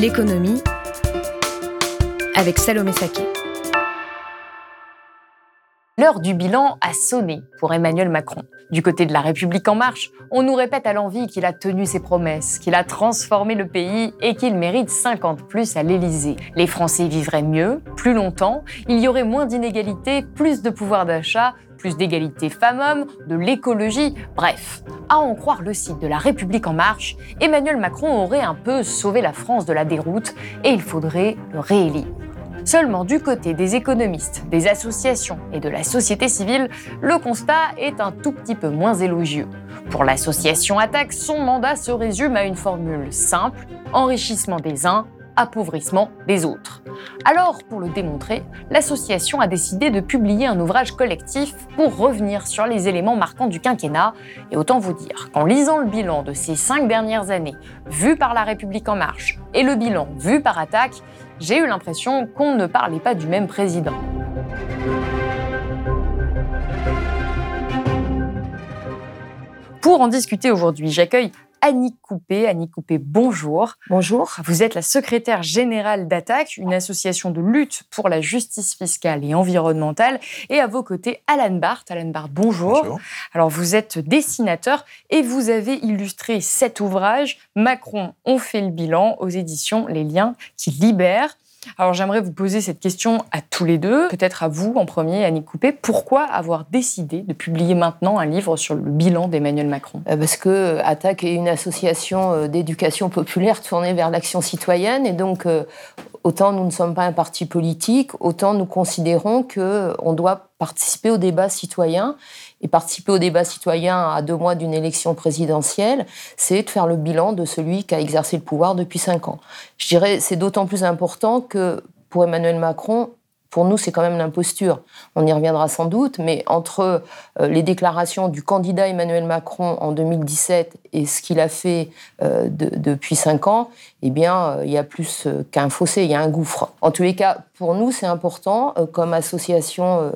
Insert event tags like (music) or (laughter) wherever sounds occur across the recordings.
L'économie avec Salomé Saké. L'heure du bilan a sonné pour Emmanuel Macron. Du côté de la République en marche, on nous répète à l'envie qu'il a tenu ses promesses, qu'il a transformé le pays et qu'il mérite 50 plus à l'Élysée. Les Français vivraient mieux, plus longtemps, il y aurait moins d'inégalités, plus de pouvoir d'achat, plus d'égalité femmes-hommes, de l'écologie, bref. À en croire le site de La République en marche, Emmanuel Macron aurait un peu sauvé la France de la déroute et il faudrait le réélire. Seulement du côté des économistes, des associations et de la société civile, le constat est un tout petit peu moins élogieux. Pour l'association Attaque, son mandat se résume à une formule simple, enrichissement des uns, appauvrissement des autres. Alors, pour le démontrer, l'association a décidé de publier un ouvrage collectif pour revenir sur les éléments marquants du quinquennat. Et autant vous dire qu'en lisant le bilan de ces cinq dernières années, vu par La République en marche, et le bilan vu par Attaque, j'ai eu l'impression qu'on ne parlait pas du même président. Pour en discuter aujourd'hui, j'accueille Annie Coupé. Annie Coupé, bonjour. Bonjour. Vous êtes la secrétaire générale d'Attaque, une association de lutte pour la justice fiscale et environnementale. Et à vos côtés, Alan Barth. Alan Barth, bonjour. bonjour. Alors, vous êtes dessinateur et vous avez illustré cet ouvrage, Macron, on fait le bilan, aux éditions Les Liens qui libèrent. Alors j'aimerais vous poser cette question à tous les deux, peut-être à vous en premier, Annie Coupé. Pourquoi avoir décidé de publier maintenant un livre sur le bilan d'Emmanuel Macron? Euh, Parce que Attaque est une association euh, d'éducation populaire tournée vers l'action citoyenne. Et donc euh, autant nous ne sommes pas un parti politique, autant nous considérons qu'on doit participer au débat citoyen et participer au débat citoyen à deux mois d'une élection présidentielle, c'est de faire le bilan de celui qui a exercé le pouvoir depuis cinq ans. Je dirais c'est d'autant plus important que pour Emmanuel Macron, pour nous, c'est quand même l'imposture. On y reviendra sans doute, mais entre euh, les déclarations du candidat Emmanuel Macron en 2017 et ce qu'il a fait euh, depuis cinq ans, eh bien, euh, il y a plus qu'un fossé, il y a un gouffre. En tous les cas, pour nous, c'est important, comme association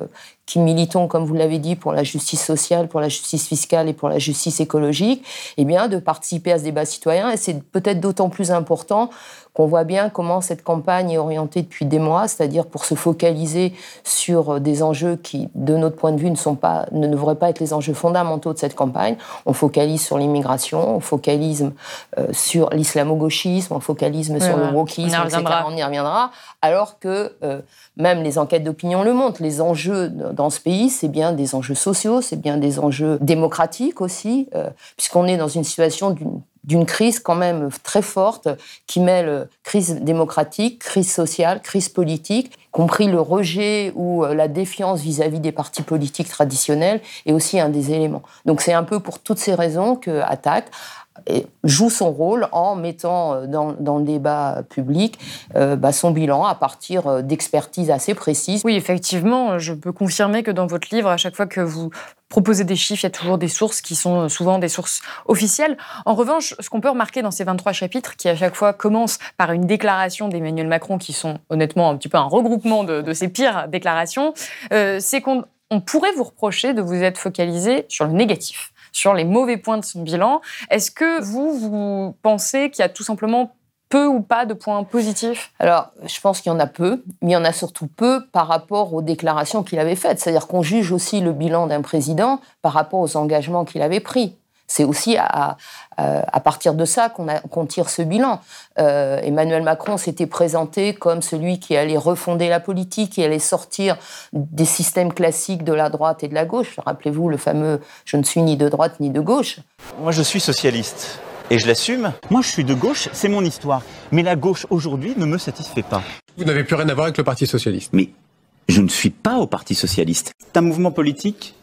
qui militons, comme vous l'avez dit, pour la justice sociale, pour la justice fiscale et pour la justice écologique, eh bien, de participer à ce débat citoyen. Et c'est peut-être d'autant plus important qu'on voit bien comment cette campagne est orientée depuis des mois, c'est-à-dire pour se focaliser sur des enjeux qui, de notre point de vue, ne, sont pas, ne devraient pas être les enjeux fondamentaux de cette campagne. On focalise sur l'immigration, on focalise euh, sur l'islamo-gauchisme, on focalise sur le wokisme, on, etc. on y reviendra. Alors que euh, même les enquêtes d'opinion le montrent, les enjeux dans ce pays, c'est bien des enjeux sociaux, c'est bien des enjeux démocratiques aussi, euh, puisqu'on est dans une situation d'une crise quand même très forte qui mêle crise démocratique, crise sociale, crise politique, compris le rejet ou euh, la défiance vis-à-vis des partis politiques traditionnels est aussi un des éléments. Donc c'est un peu pour toutes ces raisons que Attaque joue son rôle en mettant euh, dans, le débat public euh, bah, son bilan à partir euh, d'expertises assez précises. Oui, effectivement, je peux confirmer que dans votre livre, à chaque fois que vous proposez des chiffres, il y a toujours des sources qui sont souvent des sources officielles. En revanche, ce qu'on peut remarquer dans ces 23 chapitres, qui à chaque fois commencent par une déclaration d'Emmanuel Macron, qui sont honnêtement un petit peu un regroupement de ses pires déclarations, c'est qu'on pourrait vous reprocher de vous être focalisé sur le négatif sur les mauvais points de son bilan. Est-ce que vous, vous pensez qu'il y a tout simplement peu ou pas de points positifs? Alors, je pense qu'il y en a peu, mais il y en a surtout peu par rapport aux déclarations qu'il avait faites. C'est-à-dire qu'on juge aussi le bilan d'un président par rapport aux engagements qu'il avait pris. C'est aussi à, à, partir de ça qu'on tire ce bilan. Euh, Emmanuel Macron s'était présenté comme celui qui allait refonder la politique, qui allait sortir des systèmes classiques de la droite et de la gauche. Rappelez-vous le fameux « je ne suis ni de droite ni de gauche ». Moi, je suis socialiste. Et je l'assume. Moi, je suis de gauche, c'est mon histoire. Mais la gauche aujourd'hui ne me satisfait pas. Vous n'avez plus rien à voir avec le Parti socialiste. Mais je ne suis pas au Parti socialiste. C'est un mouvement politique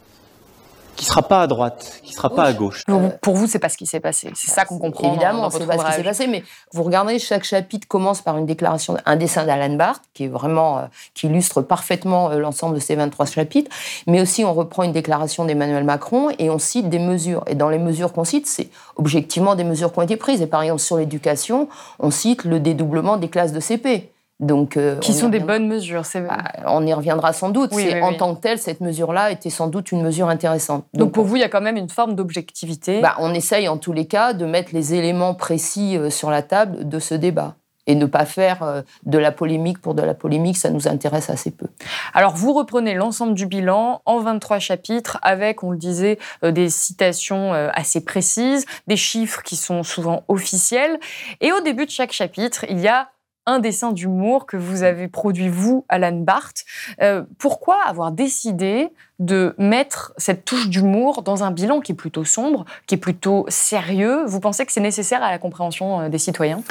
qui sera pas à droite, qui sera pas à gauche. Pour, vous- pour vous, c'est pas ce qui s'est passé. C'est ça qu'on comprend. Évidemment, c'est pas ce qui s'est passé, mais vous regardez, chaque chapitre commence par une déclaration, un dessin d'Alan Barth, qui est vraiment, euh, qui illustre parfaitement euh, l'ensemble de ces 23 chapitres, mais aussi on reprend une déclaration d'Emmanuel Macron et on cite des mesures. Et dans les mesures qu'on cite, c'est objectivement des mesures qui ont été prises. Et par exemple, sur l'éducation, on cite le dédoublement des classes de CP. Donc, euh, Qui sont des bonnes mesures. C'est Bah, on y reviendra sans doute. Oui, C'est oui, en oui. tant que telle, cette mesure-là était sans doute une mesure intéressante. Donc pour vous, il y a quand même une forme d'objectivité. bah, on essaye en tous les cas de mettre les éléments précis euh, sur la table de ce débat et ne pas faire euh, de la polémique pour de la polémique, ça nous intéresse assez peu. Alors, vous reprenez l'ensemble du bilan en 23 chapitres avec, on le disait, des citations assez précises, des chiffres qui sont souvent officiels. Et au début de chaque chapitre, il y a un dessin d'humour que vous avez produit, vous, Alan Barth. Euh, pourquoi avoir décidé de mettre cette touche d'humour dans un bilan qui est plutôt sombre, qui est plutôt sérieux Vous pensez que c'est nécessaire à la compréhension euh, des citoyens?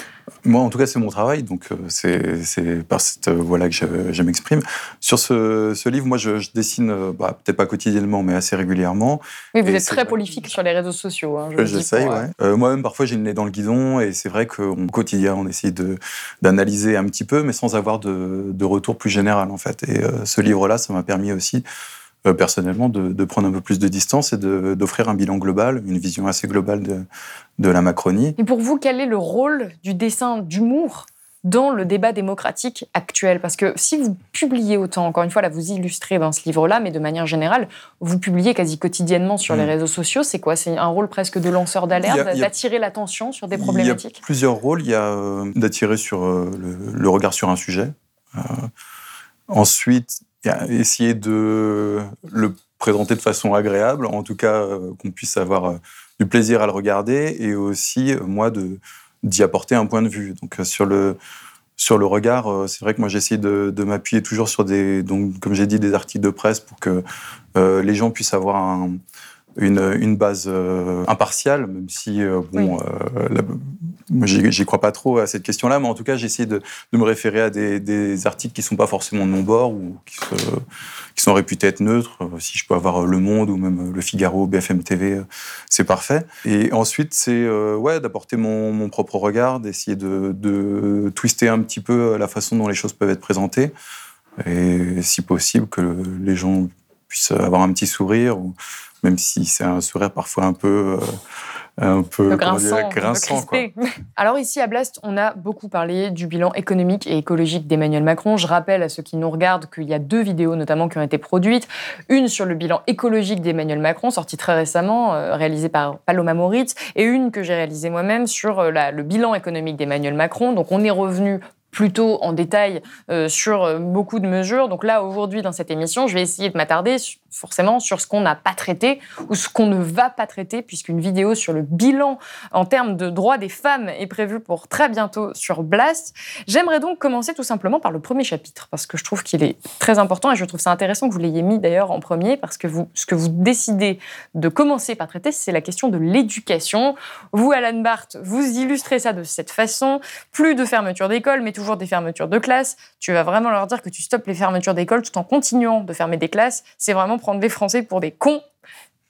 Moi, en tout cas, c'est mon travail, donc euh, c'est par cette voie-là que je, je m'exprime. Sur ce, ce livre, moi, je, je dessine, euh, bah, peut-être pas quotidiennement, mais assez régulièrement. Oui, vous Et êtes très prolifique sur les réseaux sociaux. hein, je J'essaye, euh, ouais. Euh, Moi-même, parfois, j'ai le nez dans le guidon, et c'est vrai qu'au quotidien, on essaye d'analyser un petit peu, mais sans avoir de, de retour plus général, en fait. Et euh, ce livre-là, ça m'a permis aussi, personnellement, de, de prendre un peu plus de distance et d'offrir un bilan global, une vision assez globale de, de la Macronie. Et pour vous, quel est le rôle du dessin d'humour dans le débat démocratique actuel? Parce que si vous publiez autant, encore une fois, là, vous illustrez dans ce livre-là, mais de manière générale, vous publiez quasi quotidiennement sur les Mm. réseaux sociaux. C'est quoi? C'est un rôle presque de lanceur d'alerte, d'attirer l'attention sur des Il y problématiques? a plusieurs rôles. Il y a euh, d'attirer sur euh, le, le regard sur un sujet. Euh, ensuite, essayer de le présenter de façon agréable, en tout cas euh, qu'on puisse avoir euh, du plaisir à le regarder, et aussi euh, moi de d'y apporter un point de vue. Donc sur le sur le regard, c'est vrai que moi j'essaie de, m'appuyer toujours sur des donc comme j'ai dit des articles de presse pour que les gens puissent avoir un- une, une base euh, impartiale, même si euh, bon, euh, la- moi, j'y crois pas trop à cette question-là, mais en tout cas, j'essaie de, de me référer à des, des articles qui sont pas forcément de mon bord ou qui, se- qui sont réputés être neutres. Euh, Si je peux avoir Le Monde ou même Le Figaro, BFM TV, euh, c'est parfait. Et ensuite, c'est euh, ouais, d'apporter mon, mon propre regard, d'essayer de, de twister un petit peu la façon dont les choses peuvent être présentées, et si possible que les gens puissent avoir un petit sourire, ou même si c'est un sourire parfois un peu, euh, un peu Le comment dire, grinçant, peu quoi. Alors ici à Blast, on a beaucoup parlé du bilan économique et écologique d'Emmanuel Macron. Je rappelle à ceux qui nous regardent qu'il y a deux vidéos notamment qui ont été produites. Une sur le bilan écologique d'Emmanuel Macron, sortie très récemment, euh, réalisée par Paloma Moritz, et une que j'ai réalisée moi-même sur euh, la- le bilan économique d'Emmanuel Macron. Donc on est revenu plutôt en détail euh, sur euh, beaucoup de mesures. Donc là, aujourd'hui, dans cette émission, je vais essayer de m'attarder forcément sur ce qu'on n'a pas traité ou ce qu'on ne va pas traiter, puisqu'une vidéo sur le bilan en termes de droits des femmes est prévue pour très bientôt sur Blast. J'aimerais donc commencer tout simplement par le premier chapitre, parce que je trouve qu'il est très important et je trouve ça intéressant que vous l'ayez mis d'ailleurs en premier, parce que vous, ce que vous décidez de commencer par traiter, c'est la question de l'éducation. Vous, Alan Barth, vous illustrez ça de cette façon. Plus de fermetures d'école, mais toujours des fermetures de classes. Tu vas vraiment leur dire que tu stoppes les fermetures d'école tout en continuant de fermer des classes. C'est vraiment prendre des Français pour des cons.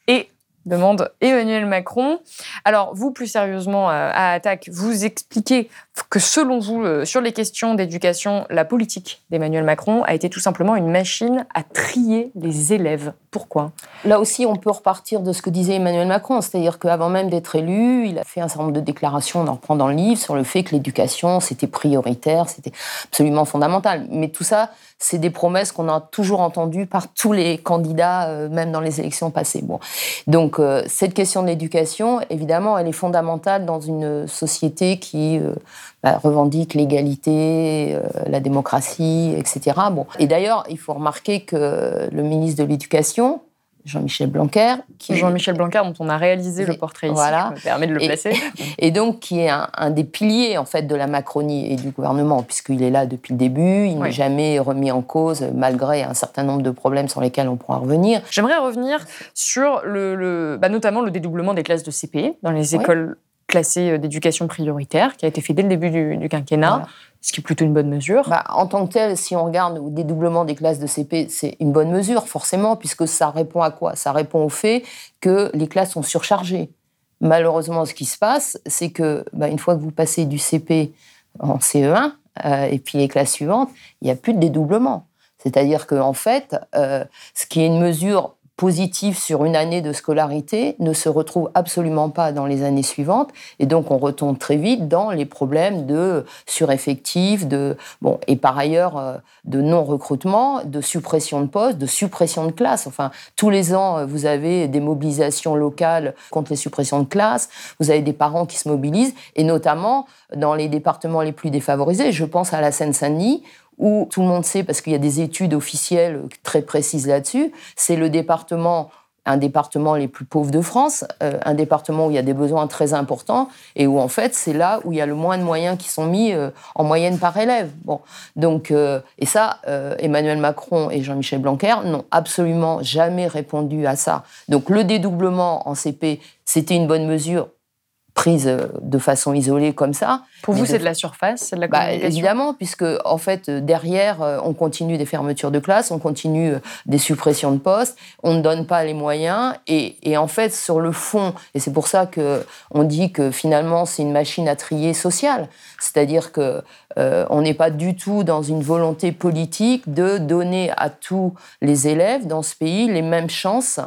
Et demande Emmanuel Macron. Alors, vous, plus sérieusement, euh, à Attaque, vous expliquez que selon vous, euh, sur les questions d'éducation, la politique d'Emmanuel Macron a été tout simplement une machine à trier les élèves. Pourquoi? Là aussi, on peut repartir de ce que disait Emmanuel Macron, c'est-à-dire qu'avant même d'être élu, il a fait un certain nombre de déclarations, on en reprend dans le livre, sur le fait que l'éducation, c'était prioritaire, c'était absolument fondamental. Mais tout ça, c'est des promesses qu'on a toujours entendues par tous les candidats, euh, même dans les élections passées. Donc, euh, cette question de l'éducation, évidemment, elle est fondamentale dans une société qui euh, bah, revendique l'égalité, la démocratie, etc. Bon. Et d'ailleurs, il faut remarquer que le ministre de l'Éducation, Jean-Michel Blanquer, qui Jean-Michel Blanquer, dont on a réalisé le portrait ici, Voilà. je me permets de le Et- placer. (laughs) et donc qui est un, un des piliers en fait de la Macronie et du gouvernement, puisqu'il est là depuis le début, il Oui. n'est jamais remis en cause malgré un certain nombre de problèmes sur lesquels on pourra revenir. J'aimerais revenir sur le, le- bah, notamment le dédoublement des classes de CP dans les Oui. écoles classé d'éducation prioritaire, qui a été fait dès le début du, quinquennat, ce qui est plutôt une bonne mesure. Bah, en tant que tel, si on regarde le dédoublement des classes de CP, c'est une bonne mesure, forcément, puisque ça répond à quoi? Ça répond au fait que les classes sont surchargées. Malheureusement, ce qui se passe, c'est que bah, une fois que vous passez du CP en CE1 euh, et puis les classes suivantes, il n'y a plus de dédoublement. C'est-à-dire qu'en en fait, euh, ce qui est une mesure positif sur une année de scolarité ne se retrouve absolument pas dans les années suivantes et donc on retombe très vite dans les problèmes de sureffectif, de bon et par ailleurs euh, de non recrutement, de suppression de postes, de suppression de classes. Enfin tous les ans euh, vous avez des mobilisations locales contre les suppressions de classes, vous avez des parents qui se mobilisent et notamment dans les départements les plus défavorisés. Je pense à la Seine-Saint-Denis où tout le monde sait, parce qu'il y a des études officielles très précises là-dessus, c'est le département un département les plus pauvres de France, euh, un département où il y a des besoins très importants et où en fait c'est là où il y a le moins de moyens qui sont mis euh, en moyenne par élève. Bon, donc euh, et ça, Emmanuel Macron et Jean-Michel Blanquer n'ont absolument jamais répondu à ça. Donc le dédoublement en CP, c'était une bonne mesure prise euh, de façon isolée comme ça. Pour vous, c'est de la surface, c'est de la bah, communication Évidemment, puisque en fait, derrière, euh, on continue des fermetures de classes, on continue euh, des suppressions de postes, on ne donne pas les moyens, et, et en fait, sur le fond, et c'est pour ça que on dit que finalement, c'est une machine à trier sociale, c'est-à-dire que on n'est pas du tout dans une volonté politique de donner à tous les élèves dans ce pays les mêmes chances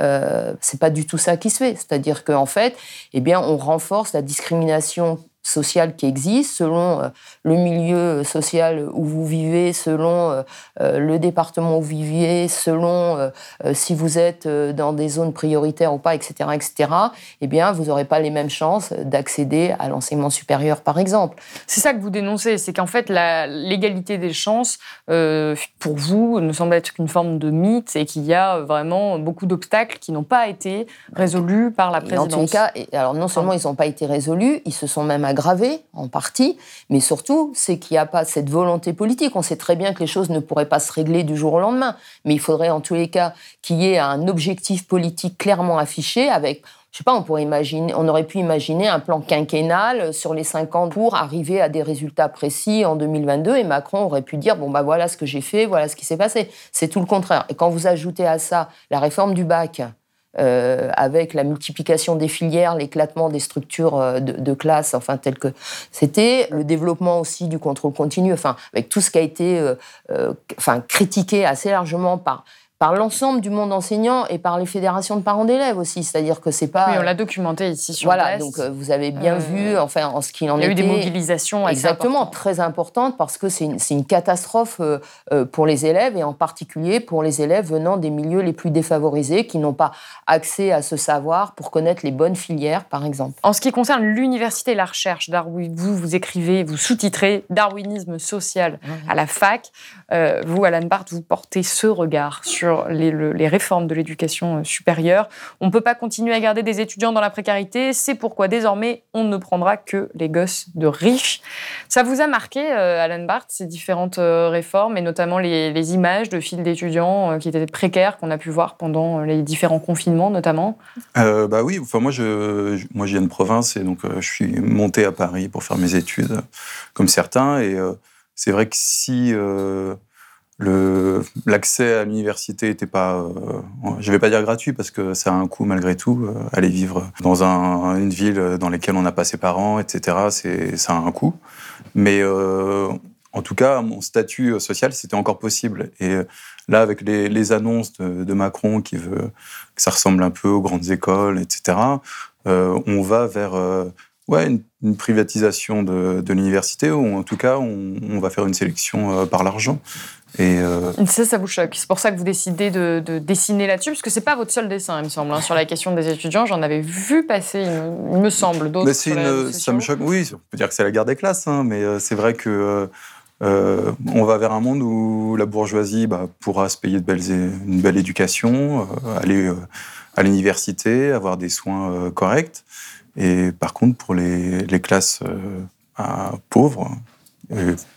euh, c'est pas du tout ça qui se fait. C'est-à-dire qu'en fait, eh on renforce la discrimination sociale qui existe, selon euh, le milieu social où vous vivez, selon euh, euh, le département où vous vivez, selon si vous êtes dans des zones prioritaires ou pas, etc., etc., eh bien, vous n'aurez pas les mêmes chances d'accéder à l'enseignement supérieur, par exemple. C'est ça que vous dénoncez, c'est qu'en fait, l'égalité des chances, pour vous, ne semble être qu'une forme de mythe et qu'il y a vraiment beaucoup d'obstacles qui n'ont pas été résolus par la présidence. en tous les cas, alors non seulement ils n'ont pas été résolus, ils se sont même aggravé en partie, mais surtout, c'est qu'il n'y a pas cette volonté politique. On sait très bien que les choses ne pourraient pas se régler du jour au lendemain, mais il faudrait en tous les cas qu'il y ait un objectif politique clairement affiché avec je sais pas, on pourrait imaginer, on aurait pu imaginer un plan quinquennal sur les cinq ans pour arriver à des résultats précis en 2022 et Macron aurait pu dire bon bah voilà ce que j'ai fait, voilà ce qui s'est passé. C'est tout le contraire. Et quand vous ajoutez à ça la réforme du bac, euh, avec la multiplication des filières, l'éclatement des structures euh, de, classe, enfin tel que c'était, le développement aussi du contrôle continu, enfin avec tout ce qui a été, euh, critiqué assez largement par par l'ensemble du monde enseignant et par les fédérations de parents d'élèves aussi. C'est-à-dire que c'est pas. Oui, on l'a documenté ici sur Voilà, donc euh, vous avez bien euh, vu, enfin, en ce qu'il en était. Il y a eu des mobilisations Exactement, très importantes parce que c'est une, une, catastrophe euh, pour les élèves et en particulier pour les élèves venant des milieux les plus défavorisés qui n'ont pas accès à ce savoir pour connaître les bonnes filières, par exemple. En ce qui concerne l'université et la recherche, Darwin, vous, vous écrivez, vous sous-titrez Darwinisme social à la fac. vous, Alan Barth, vous portez ce regard sur les, réformes de l'éducation euh, supérieure. On ne peut pas continuer à garder des étudiants dans la précarité. C'est pourquoi désormais, on ne prendra que les gosses de riches. Ça vous a marqué, euh, Alan Barth, ces différentes euh, réformes et notamment les, images de files d'étudiants qui étaient précaires qu'on a pu voir pendant les différents confinements, notamment? Bah oui, enfin moi je, moi je viens de province et donc je suis monté à Paris pour faire mes études, comme certains. Et c'est vrai que si l'accès à l'université n'était pas, euh, je vais pas dire gratuit parce que ça a un coût malgré tout. Euh, aller vivre dans un, une ville dans laquelle on n'a pas ses parents, etc. C'est ça a un coût. Mais euh, en tout cas, mon statut social, c'était encore possible. Et là, avec les, les annonces de, de, Macron qui veut que ça ressemble un peu aux grandes écoles, etc. Euh, on va vers ouais, une, une privatisation de, de l'université, ou en tout cas, on, on, va faire une sélection par l'argent. Et euh, Ça, ça vous choque. C'est pour ça que vous décidez de, dessiner là-dessus, parce que c'est pas votre seul dessin, il me semble, hein, sur la question des étudiants. J'en avais vu passer, il me, semble, d'autres. ça me choque. Oui, on peut dire que c'est la guerre des classes, hein, mais euh, c'est vrai que euh, on va vers un monde où la bourgeoisie bah, pourra se payer de belles, une belle éducation, aller à l'université, avoir des soins corrects. Et par contre, pour les, les classes pauvres,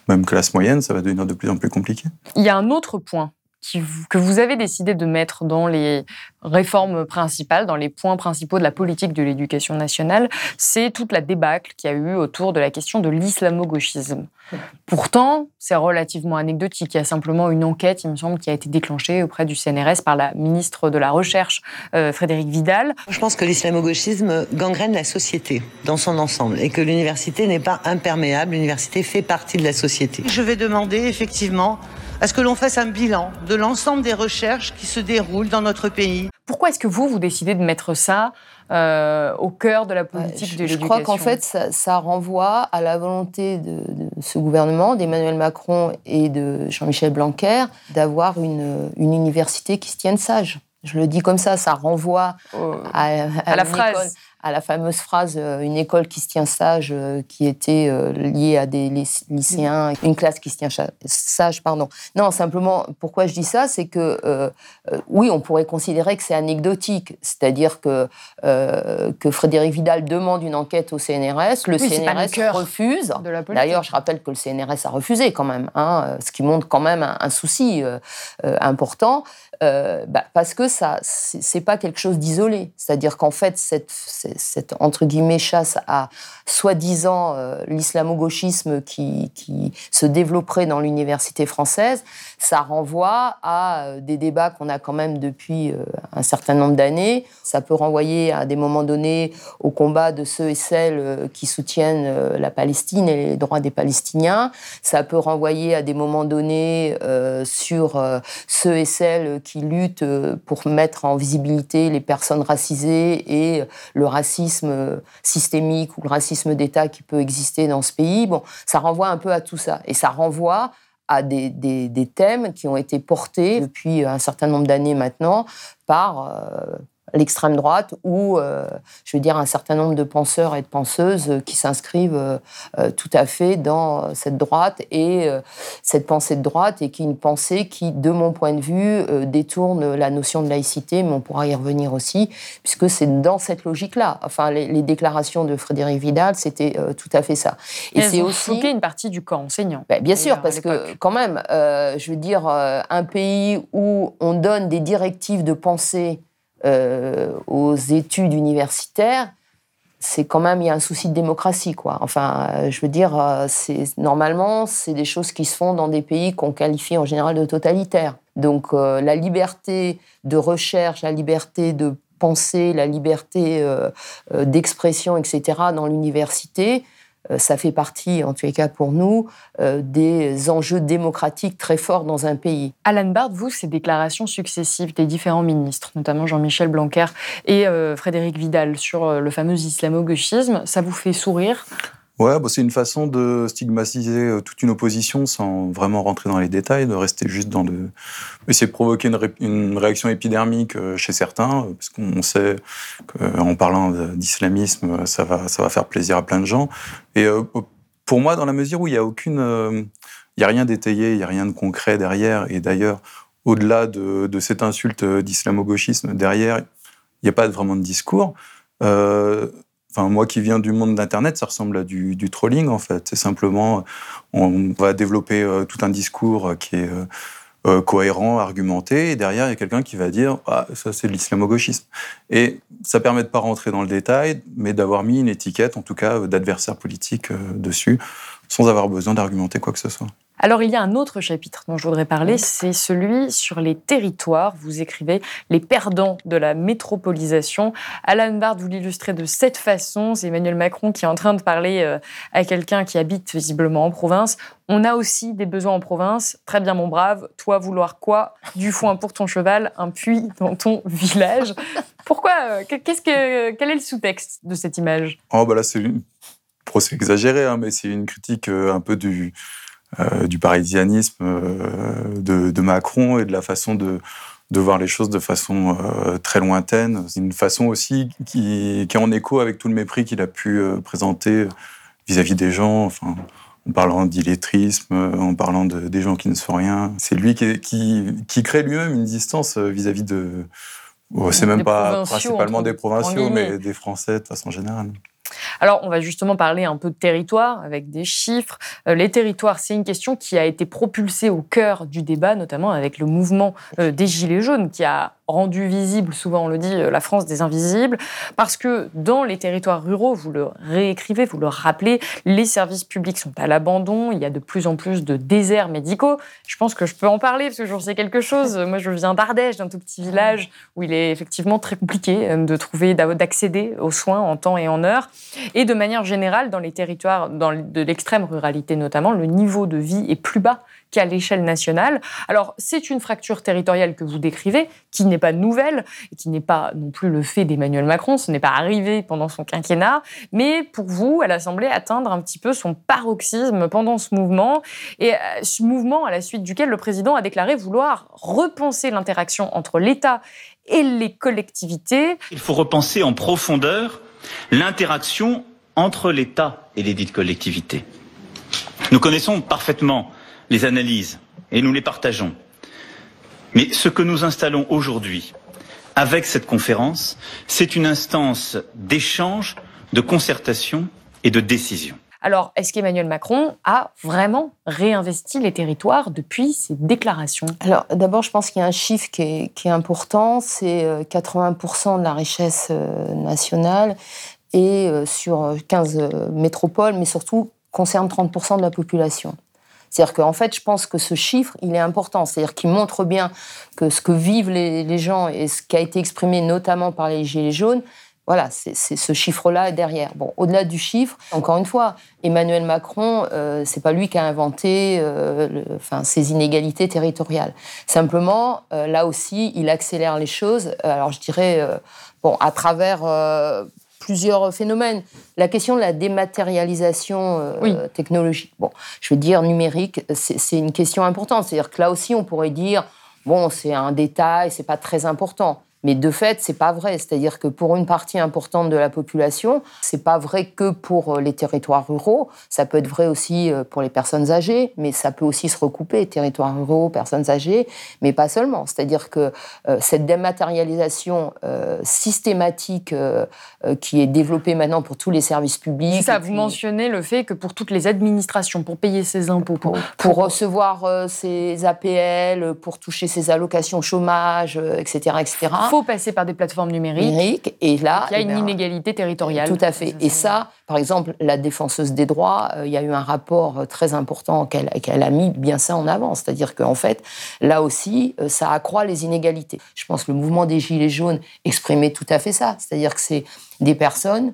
même classe moyenne, ça va devenir de plus en plus compliqué. Il y a un autre point que vous avez décidé de mettre dans les réformes principales, dans les points principaux de la politique de l'éducation nationale, c'est toute la débâcle qu'il y a eu autour de la question de l'islamo-gauchisme. Pourtant, c'est relativement anecdotique. Il y a simplement une enquête, il me semble, qui a été déclenchée auprès du CNRS par la ministre de la Recherche, euh, Frédéric Vidal. Je pense que l'islamo-gauchisme gangrène la société dans son ensemble et que l'université n'est pas imperméable. L'université fait partie de la société. Je vais demander effectivement à ce que l'on fasse un bilan de l'ensemble des recherches qui se déroulent dans notre pays. Pourquoi est-ce que vous, vous décidez de mettre ça euh, au cœur de la politique de l'éducation Je crois qu'en fait, ça, renvoie à la volonté de, ce gouvernement, d'Emmanuel Macron et de Jean-Michel Blanquer, d'avoir une, une université qui se tienne sage. Je le dis comme ça, ça renvoie à, à, la phrase à la fameuse phrase euh, une école qui se tient sage, euh, qui était euh, liée à des lycéens, une classe qui se tient sage, pardon. Non, simplement, pourquoi je dis ça, c'est que oui, on pourrait considérer que c'est anecdotique, c'est-à-dire que que Frédéric Vidal demande une enquête au CNRS, le CNRS refuse. D'ailleurs, je rappelle que le CNRS a refusé quand même, hein, ce qui montre quand même un, souci important. Bah, parce que ça, c'est pas quelque chose d'isolé. C'est-à-dire qu'en fait, cette, entre guillemets chasse à soi-disant euh, l'islamo-gauchisme qui, qui, se développerait dans l'université française, ça renvoie à euh, des débats qu'on a quand même depuis euh, un certain nombre d'années. Ça peut renvoyer à des moments donnés au combat de ceux et celles qui soutiennent la Palestine et les droits des Palestiniens. Ça peut renvoyer à des moments donnés sur ceux et celles qui luttent pour mettre en visibilité les personnes racisées et le racisme systémique ou le racisme d'État qui peut exister dans ce pays. Bon, ça renvoie un peu à tout ça. Et ça renvoie à des, des, thèmes qui ont été portés depuis un certain nombre d'années maintenant par euh, l'extrême droite ou, euh, je veux dire, un certain nombre de penseurs et de penseuses qui s'inscrivent euh, tout à fait dans cette droite et cette pensée de droite et qui est une pensée qui, de mon point de vue, détourne la notion de laïcité, mais on pourra y revenir aussi, puisque c'est dans cette logique-là. Enfin, les, déclarations de Frédéric Vidal, c'était tout à fait ça. Et, c'est aussi une partie du corps enseignant. Ben, bien sûr, parce que quand même, je veux dire, un pays où on donne des directives de pensée euh, aux études universitaires, c'est quand même il y a un souci de démocratie quoi. Enfin, euh, je veux dire, euh, c'est normalement c'est des choses qui se font dans des pays qu'on qualifie en général de totalitaires. Donc la liberté de recherche, la liberté de penser, la liberté d'expression, etc. dans l'université, ça fait partie, en tous les cas pour nous, euh, des enjeux démocratiques très forts dans un pays. Alan Bard, vous, ces déclarations successives des différents ministres, notamment Jean-Michel Blanquer et euh, Frédéric Vidal, sur le fameux islamo-gauchisme, ça vous fait sourire? Ouais, bah, c'est une façon de stigmatiser euh, toute une opposition sans vraiment rentrer dans les détails, de rester juste dans le. essayer de provoquer une, réaction épidermique euh, chez certains, euh, parce qu'on sait qu'en parlant d'islamisme, ça va, ça va faire plaisir à plein de gens. Et pour moi, dans la mesure où il n'y a aucune. Il n'y a rien d'étayé, il n'y a rien de concret derrière, et d'ailleurs, au-delà de, cette insulte d'islamo-gauchisme, derrière, il n'y a pas vraiment de discours. Enfin, moi qui viens du monde d'Internet, ça ressemble à du, trolling en fait. C'est simplement, on va développer euh, tout un discours qui est euh, euh, cohérent, argumenté, et derrière il y a quelqu'un qui va dire ah, ça c'est de l'islamo-gauchisme. Et ça permet de pas rentrer dans le détail, mais d'avoir mis une étiquette, en tout cas d'adversaire politique dessus, sans avoir besoin d'argumenter quoi que ce soit. Alors il y a un autre chapitre dont je voudrais parler, c'est celui sur les territoires. Vous écrivez les perdants de la métropolisation. Alan Bard, vous l'illustrez de cette façon. C'est Emmanuel Macron qui est en train de parler euh, à quelqu'un qui habite visiblement en province. On a aussi des besoins en province. Très bien, mon brave. Toi, vouloir quoi? Du foin pour ton cheval, un puits dans ton village. Pourquoi euh, Qu'est-ce que quel est le sous-texte de cette image? Oh bah là, c'est une procès exagéré, hein, mais c'est une critique euh, un peu du euh, du parisianisme euh, de, Macron et de la façon de, de voir les choses de façon euh, très lointaine. C'est une façon aussi qui, qui, est en écho avec tout le mépris qu'il a pu présenter vis-à-vis des gens, enfin, en parlant d'illettrisme, en parlant de, des gens qui ne sont rien. C'est lui qui, qui, qui crée lui-même une distance vis-à-vis de... c'est même pas principalement des provinciaux, mais des Français de façon générale. Alors, on va justement parler un peu de territoire avec des chiffres. Euh, les territoires, c'est une question qui a été propulsée au cœur du débat, notamment avec le mouvement euh, des Gilets jaunes, qui a rendu visible, souvent on le dit, euh, la France des invisibles, parce que dans les territoires ruraux, vous le réécrivez, vous le rappelez, les services publics sont à l'abandon, il y a de plus en plus de déserts médicaux. Je pense que je peux en parler parce que j'en sais quelque chose. (laughs) Moi, je viens d'Ardèche, d'un tout petit village où il est effectivement très compliqué euh, de trouver, d'accéder aux soins en temps et en heure. Et de manière générale, dans les territoires dans de l'extrême ruralité notamment, le niveau de vie est plus bas qu'à l'échelle nationale. Alors, c'est une fracture territoriale que vous décrivez, qui n'est pas nouvelle et qui n'est pas non plus le fait d'Emmanuel Macron, ce n'est pas arrivé pendant son quinquennat, mais pour vous, elle a semblé atteindre un petit peu son paroxysme pendant ce mouvement, et euh, ce mouvement à la suite duquel le président a déclaré vouloir repenser l'interaction entre l'État et les collectivités. Il faut repenser en profondeur l'interaction entre l'État et les dites collectivités. Nous connaissons parfaitement les analyses et nous les partageons. Mais ce que nous installons aujourd'hui avec cette conférence, c'est une instance d'échange, de concertation et de décision. Alors, est-ce qu'Emmanuel Macron a vraiment réinvesti les territoires depuis ses déclarations? Alors, d'abord, je pense qu'il y a un chiffre qui est, important, c'est 80% euh, de la richesse euh, nationale et euh, sur 15 métropoles, mais surtout concerne 30% de la population. C'est-à-dire qu'en fait, je pense que ce chiffre, il est important. C'est-à-dire qu'il montre bien que ce que vivent les, gens et ce qui a été exprimé notamment par les Gilets jaunes, voilà, c'est ce chiffre-là derrière. Bon, au-delà du chiffre, encore une fois, Emmanuel Macron, euh, c'est pas lui qui a inventé euh, enfin, ces inégalités territoriales. Simplement, euh, là aussi, il accélère les choses. Alors, je dirais, bon, à travers plusieurs phénomènes. La question de la dématérialisation euh, technologique, bon, je veux dire numérique, c'est une question importante. C'est-à-dire que là aussi, on pourrait dire, bon, c'est un détail, c'est pas très important. Mais de fait, c'est pas vrai. C'est-à-dire que pour une partie importante de la population, c'est pas vrai que pour euh, les territoires ruraux. Ça peut être vrai aussi euh, pour les personnes âgées, mais ça peut aussi se recouper territoires ruraux, personnes âgées, mais pas seulement. C'est-à-dire que euh, cette dématérialisation systématique qui est développée maintenant pour tous les services publics. Ça, vous mentionnez le fait que pour toutes les administrations, pour payer ses impôts, pour, pour, recevoir ses APL, pour toucher ses allocations chômage, etc., etc faut passer par des plateformes numériques. et là, il y a une eh ben, inégalité territoriale. Tout à fait. Et ça, par exemple, la défenseuse des droits, euh, il y a eu un rapport euh, très important qu'elle a mis bien ça en avant. C'est-à-dire qu'en fait, là aussi, euh, ça accroît les inégalités. Je pense que le mouvement des Gilets jaunes exprimait tout à fait ça. C'est-à-dire que c'est des personnes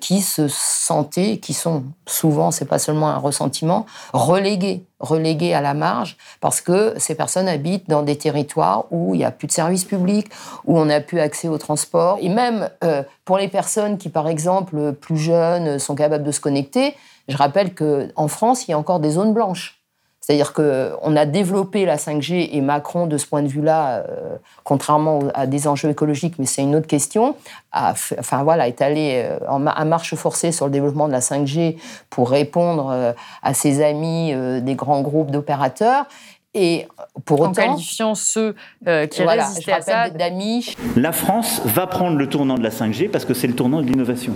qui se sentaient, qui sont souvent, c'est pas seulement un ressentiment, relégués, relégués à la marge, parce que ces personnes habitent dans des territoires où il n'y a plus de services publics, où on n'a plus accès au transport. Et même euh, pour les personnes qui, par exemple, plus jeunes, sont capables de se connecter, je rappelle qu'en France, il y a encore des zones blanches. C'est-à-dire qu'on a développé la 5G et Macron, de ce point de vue-là, euh, contrairement à des enjeux écologiques, mais c'est une autre question, enfin, voilà, est allé euh, à marche forcée sur le développement de la 5G pour répondre euh, à ses amis des grands groupes d'opérateurs. Et pour autant, en qualifiant ceux qui voilà, résistaient à ça d'amis. La France va prendre le tournant de la 5G parce que c'est le tournant de l'innovation.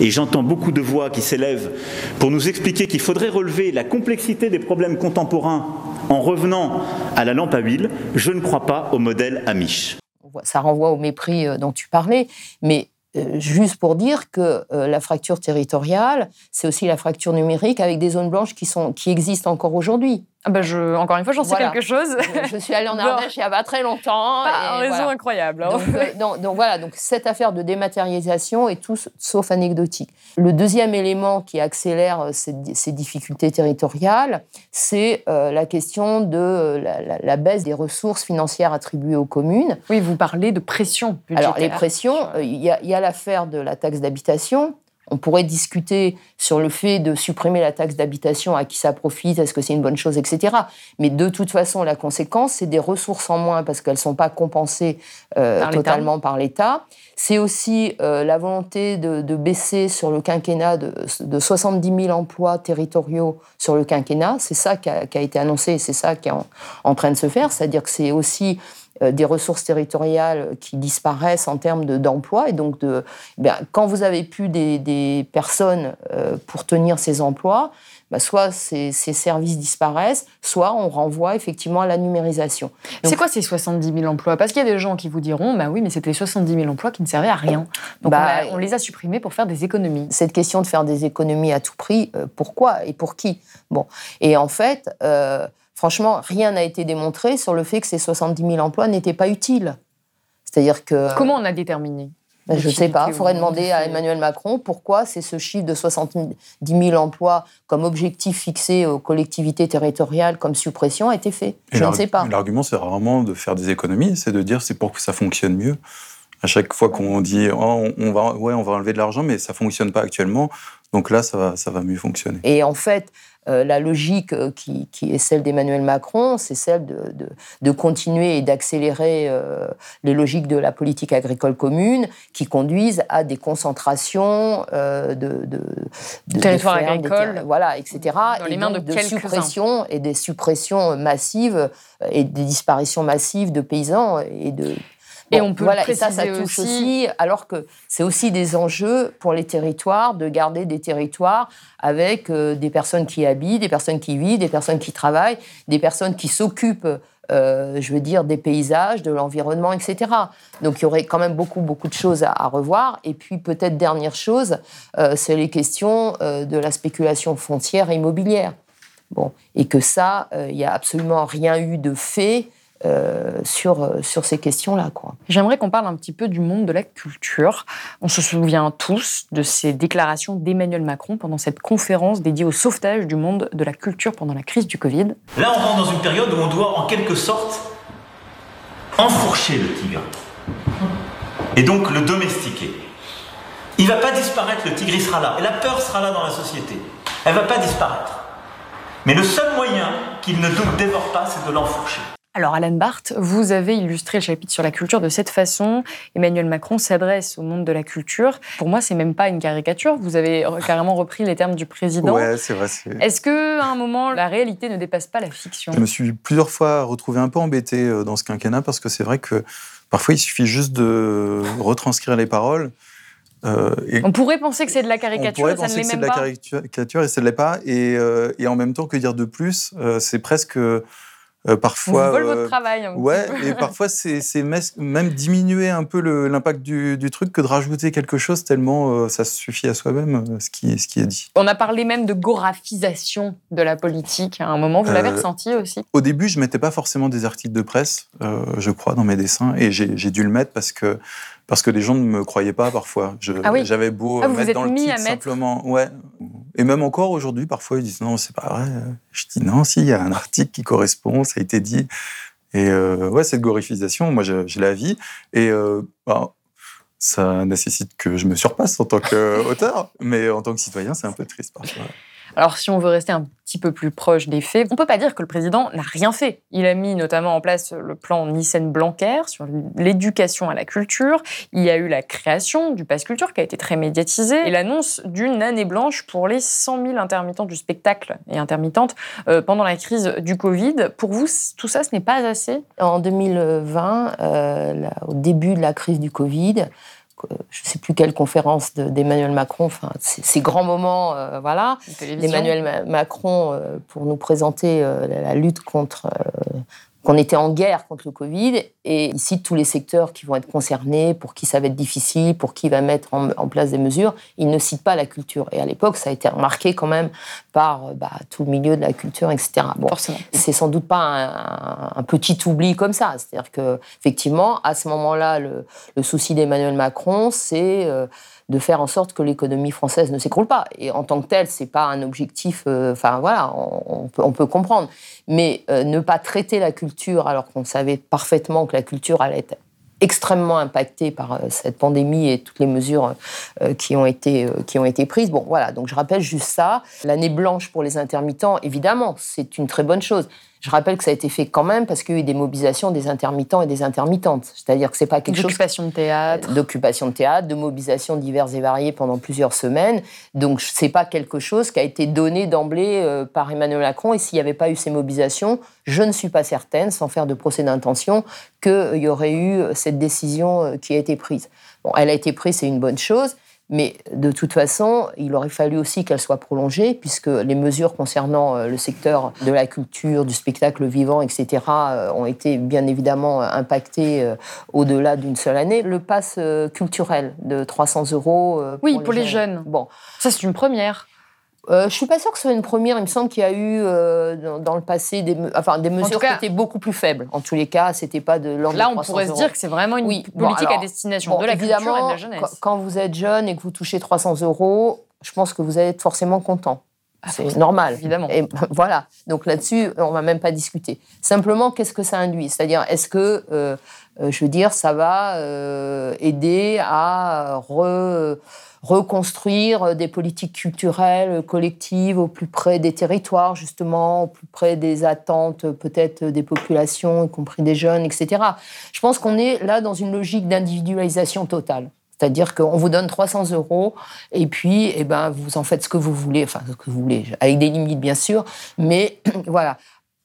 Et j'entends beaucoup de voix qui s'élèvent pour nous expliquer qu'il faudrait relever la complexité des problèmes contemporains en revenant à la lampe à huile. Je ne crois pas au modèle Amish. Ça renvoie au mépris euh, dont tu parlais, mais euh, juste pour dire que euh, la fracture territoriale, c'est aussi la fracture numérique avec des zones blanches qui, sont, qui existent encore aujourd'hui. Ah bah je, encore une fois, j'en sais quelque chose. Je, suis allée en (laughs) Ardèche il y a pas très longtemps. Pas raison incroyable. Hein. Donc, donc, voilà, donc cette affaire de dématérialisation est tout sauf anecdotique. Le deuxième élément qui accélère ces, ces difficultés territoriales, c'est euh, la question de la, la, baisse des ressources financières attribuées aux communes. Oui, vous parlez de pression budgétaire. Alors les pressions, il y a, y a l'affaire de la taxe d'habitation on pourrait discuter sur le fait de supprimer la taxe d'habitation, à qui ça profite, est-ce que c'est une bonne chose, etc. Mais de toute façon, la conséquence, c'est des ressources en moins parce qu'elles ne sont pas compensées euh, totalement par l'État. C'est aussi euh, la volonté de, baisser sur le quinquennat de, 70 000 emplois territoriaux sur le quinquennat. C'est ça qui a, été annoncé, c'est ça qui est en, train de se faire. C'est-à-dire que c'est aussi des ressources territoriales qui disparaissent en termes d'emploi. et donc, de, eh quand vous avez plus des, personnes pour tenir ces emplois, bah, soit ces, services disparaissent, soit on renvoie effectivement à la numérisation. C'est quoi ces 70 000 emplois? Parce qu'il y a des gens qui vous diront, bah oui, mais c'était 70 000 emplois qui ne servaient à rien. Donc bah, on, les a supprimés pour faire des économies. Cette question de faire des économies à tout prix, euh, pourquoi et pour qui? Bon, et en fait, euh, franchement, rien n'a été démontré sur le fait que ces 70 000 emplois n'étaient pas utiles. C'est-à-dire que. Comment on a déterminé ben, je ne sais pas. Il faudrait demander à Emmanuel Macron pourquoi c'est ce chiffre de 70 000 emplois comme objectif fixé aux collectivités territoriales comme suppression a été fait. je ne sais pas. L'argument, c'est rarement de faire des économies, c'est de dire c'est pour que ça fonctionne mieux. À chaque fois qu'on dit oh, on, va, ouais, on va enlever de l'argent, mais ça ne fonctionne pas actuellement, donc là, ça va, ça va mieux fonctionner. Et en fait, euh, la logique euh, qui, est celle d'Emmanuel Macron, c'est celle de, continuer et d'accélérer euh, les logiques de la politique agricole commune qui conduisent à des concentrations de, de, territoires agricoles, voilà, etc. Dans les mains de, de suppression et des suppressions massives et des disparitions massives de paysans et de et on peut voilà, et ça, ça touche aussi... alors que c'est aussi des enjeux pour les territoires de garder des territoires avec euh, des personnes qui habitent, des personnes qui vivent, des personnes qui travaillent, des personnes qui s'occupent. Euh, je veux dire, des paysages, de l'environnement, etc. Donc il y aurait quand même beaucoup, beaucoup de choses à, revoir. Et puis peut-être dernière chose, euh, c'est les questions de la spéculation foncière et immobilière. Bon, et que ça, il n'y a absolument rien eu de fait euh, sur, euh, sur ces questions-là. J'aimerais qu'on parle un petit peu du monde de la culture. On se souvient tous de ces déclarations d'Emmanuel Macron pendant cette conférence dédiée au sauvetage du monde de la culture pendant la crise du Covid. Là, on rentre dans une période où on doit en quelque sorte enfourcher le tigre et donc le domestiquer. Il va pas disparaître, le tigre, il sera là. Et la peur sera là dans la société. Elle va pas disparaître. Mais le seul moyen qu'il ne nous dévore pas, c'est de l'enfourcher. Alors, Alan Barth, vous avez illustré le chapitre sur la culture de cette façon. Emmanuel Macron s'adresse au monde de la culture. Pour moi, c'est même pas une caricature. Vous avez carrément repris les termes du président. Ouais, c'est vrai. Est-ce que, à un moment, la réalité ne dépasse pas la fiction? Je me suis plusieurs fois retrouvé un peu embêté euh, dans ce quinquennat parce que c'est vrai que parfois, il suffit juste de retranscrire les paroles. Euh, on pourrait penser que c'est de la caricature, et ça ne l'est même pas. c'est de la caricature et ça ne l'est pas. Et, euh, et, en même temps, que dire de plus C'est presque euh, parfois, On vole votre euh, travail. ouais, et parfois c'est même diminuer un peu l'impact du, truc que de rajouter quelque chose tellement euh, ça suffit à soi-même ce qui, ce qui est dit. On a parlé même de gorafisation de la politique à un moment. Vous l'avez ressenti aussi? Au début, je mettais pas forcément des articles de presse, je crois, dans mes dessins, et j'ai dû le mettre parce que parce que les gens ne me croyaient pas parfois. Ah j'avais beau ah, mettre dans le titre simplement, ouais. Et même encore aujourd'hui, parfois ils disent non, c'est pas vrai. Je dis non, si, il y a un article qui correspond, ça a été dit. Et euh, ouais, cette glorifisation, moi, j'ai la vie. Et euh, bah, ça nécessite que je me surpasse en tant qu'auteur, mais en tant que citoyen, c'est un peu triste parfois. Alors, si on veut rester un petit peu plus proche des faits, on ne peut pas dire que le président n'a rien fait. Il a mis notamment en place le plan Nissen-Blanquer sur l'éducation à la culture. Il y a eu la création du Pass Culture qui a été très médiatisé et l'annonce d'une année blanche pour les 100 000 intermittents du spectacle et intermittentes euh, pendant la crise du Covid. Pour vous, tout ça, ce n'est pas assez? En 2020, euh, au début de la crise du Covid, je ne sais plus quelle conférence d'Emmanuel Macron, enfin, ces grands moments, euh, voilà, d'Emmanuel Macron euh, pour nous présenter euh, la, lutte contre qu'on était en guerre contre le Covid et il cite tous les secteurs qui vont être concernés, pour qui ça va être difficile, pour qui va mettre en, place des mesures. Il ne cite pas la culture. Et à l'époque, ça a été remarqué quand même par bah, tout le milieu de la culture, etc. Bon, c'est sans doute pas un, petit oubli comme ça. C'est-à-dire que effectivement, à ce moment-là, le, souci d'Emmanuel Macron, c'est euh, de faire en sorte que l'économie française ne s'écroule pas. Et en tant que tel, c'est pas un objectif. Euh, enfin voilà, on, peut, comprendre. Mais euh, ne pas traiter la culture alors qu'on savait parfaitement que la culture allait être extrêmement impactée par euh, cette pandémie et toutes les mesures qui ont été qui ont été prises. Bon voilà, donc je rappelle juste ça. L'année blanche pour les intermittents, évidemment, c'est une très bonne chose. Je rappelle que ça a été fait quand même parce qu'il y a eu des mobilisations des intermittents et des intermittentes. C'est-à-dire que c'est pas quelque chose. D'occupation de théâtre. D'occupation de théâtre, de mobilisations diverses et variées pendant plusieurs semaines. Donc c'est pas quelque chose qui a été donné d'emblée euh, par Emmanuel Macron. Et s'il n'y avait pas eu ces mobilisations, je ne suis pas certaine, sans faire de procès d'intention, qu'il y aurait eu cette décision euh, qui a été prise. Bon, elle a été prise, c'est une bonne chose. Mais de toute façon, il aurait fallu aussi qu'elle soit prolongée, puisque les mesures concernant euh, le secteur de la culture, du spectacle vivant, etc., euh, ont été bien évidemment impactées euh, au-delà d'une seule année. Le pass culturel de 300 euros. Oui, pour, les, jeunes. Bon. Ça, c'est une première. Euh, je suis pas sûre que ce soit une première. Il me semble qu'il y a eu euh, dans, le passé des, enfin, des mesures qui étaient beaucoup plus faibles. En tous les cas, c'était pas de l'ordre Là, on pourrait se dire que c'est vraiment une politique à destination de la culture et de la jeunesse. Quand vous êtes jeune et que vous touchez 300 euros, je pense que vous allez être forcément content. Ah, c'est normal. Évidemment. Et voilà. Donc là-dessus, on va même pas discuter. Simplement, qu'est-ce que ça induit? C'est-à-dire, est-ce que, euh, je veux dire, ça va aider à re reconstruire des politiques culturelles collectives au plus près des territoires, justement, au plus près des attentes peut-être des populations, y compris des jeunes, etc. Je pense qu'on est là dans une logique d'individualisation totale. C'est-à-dire qu'on vous donne 300 euros et puis eh ben, vous en faites ce que vous voulez, enfin ce que vous voulez, avec des limites bien sûr, mais (clears throat) voilà.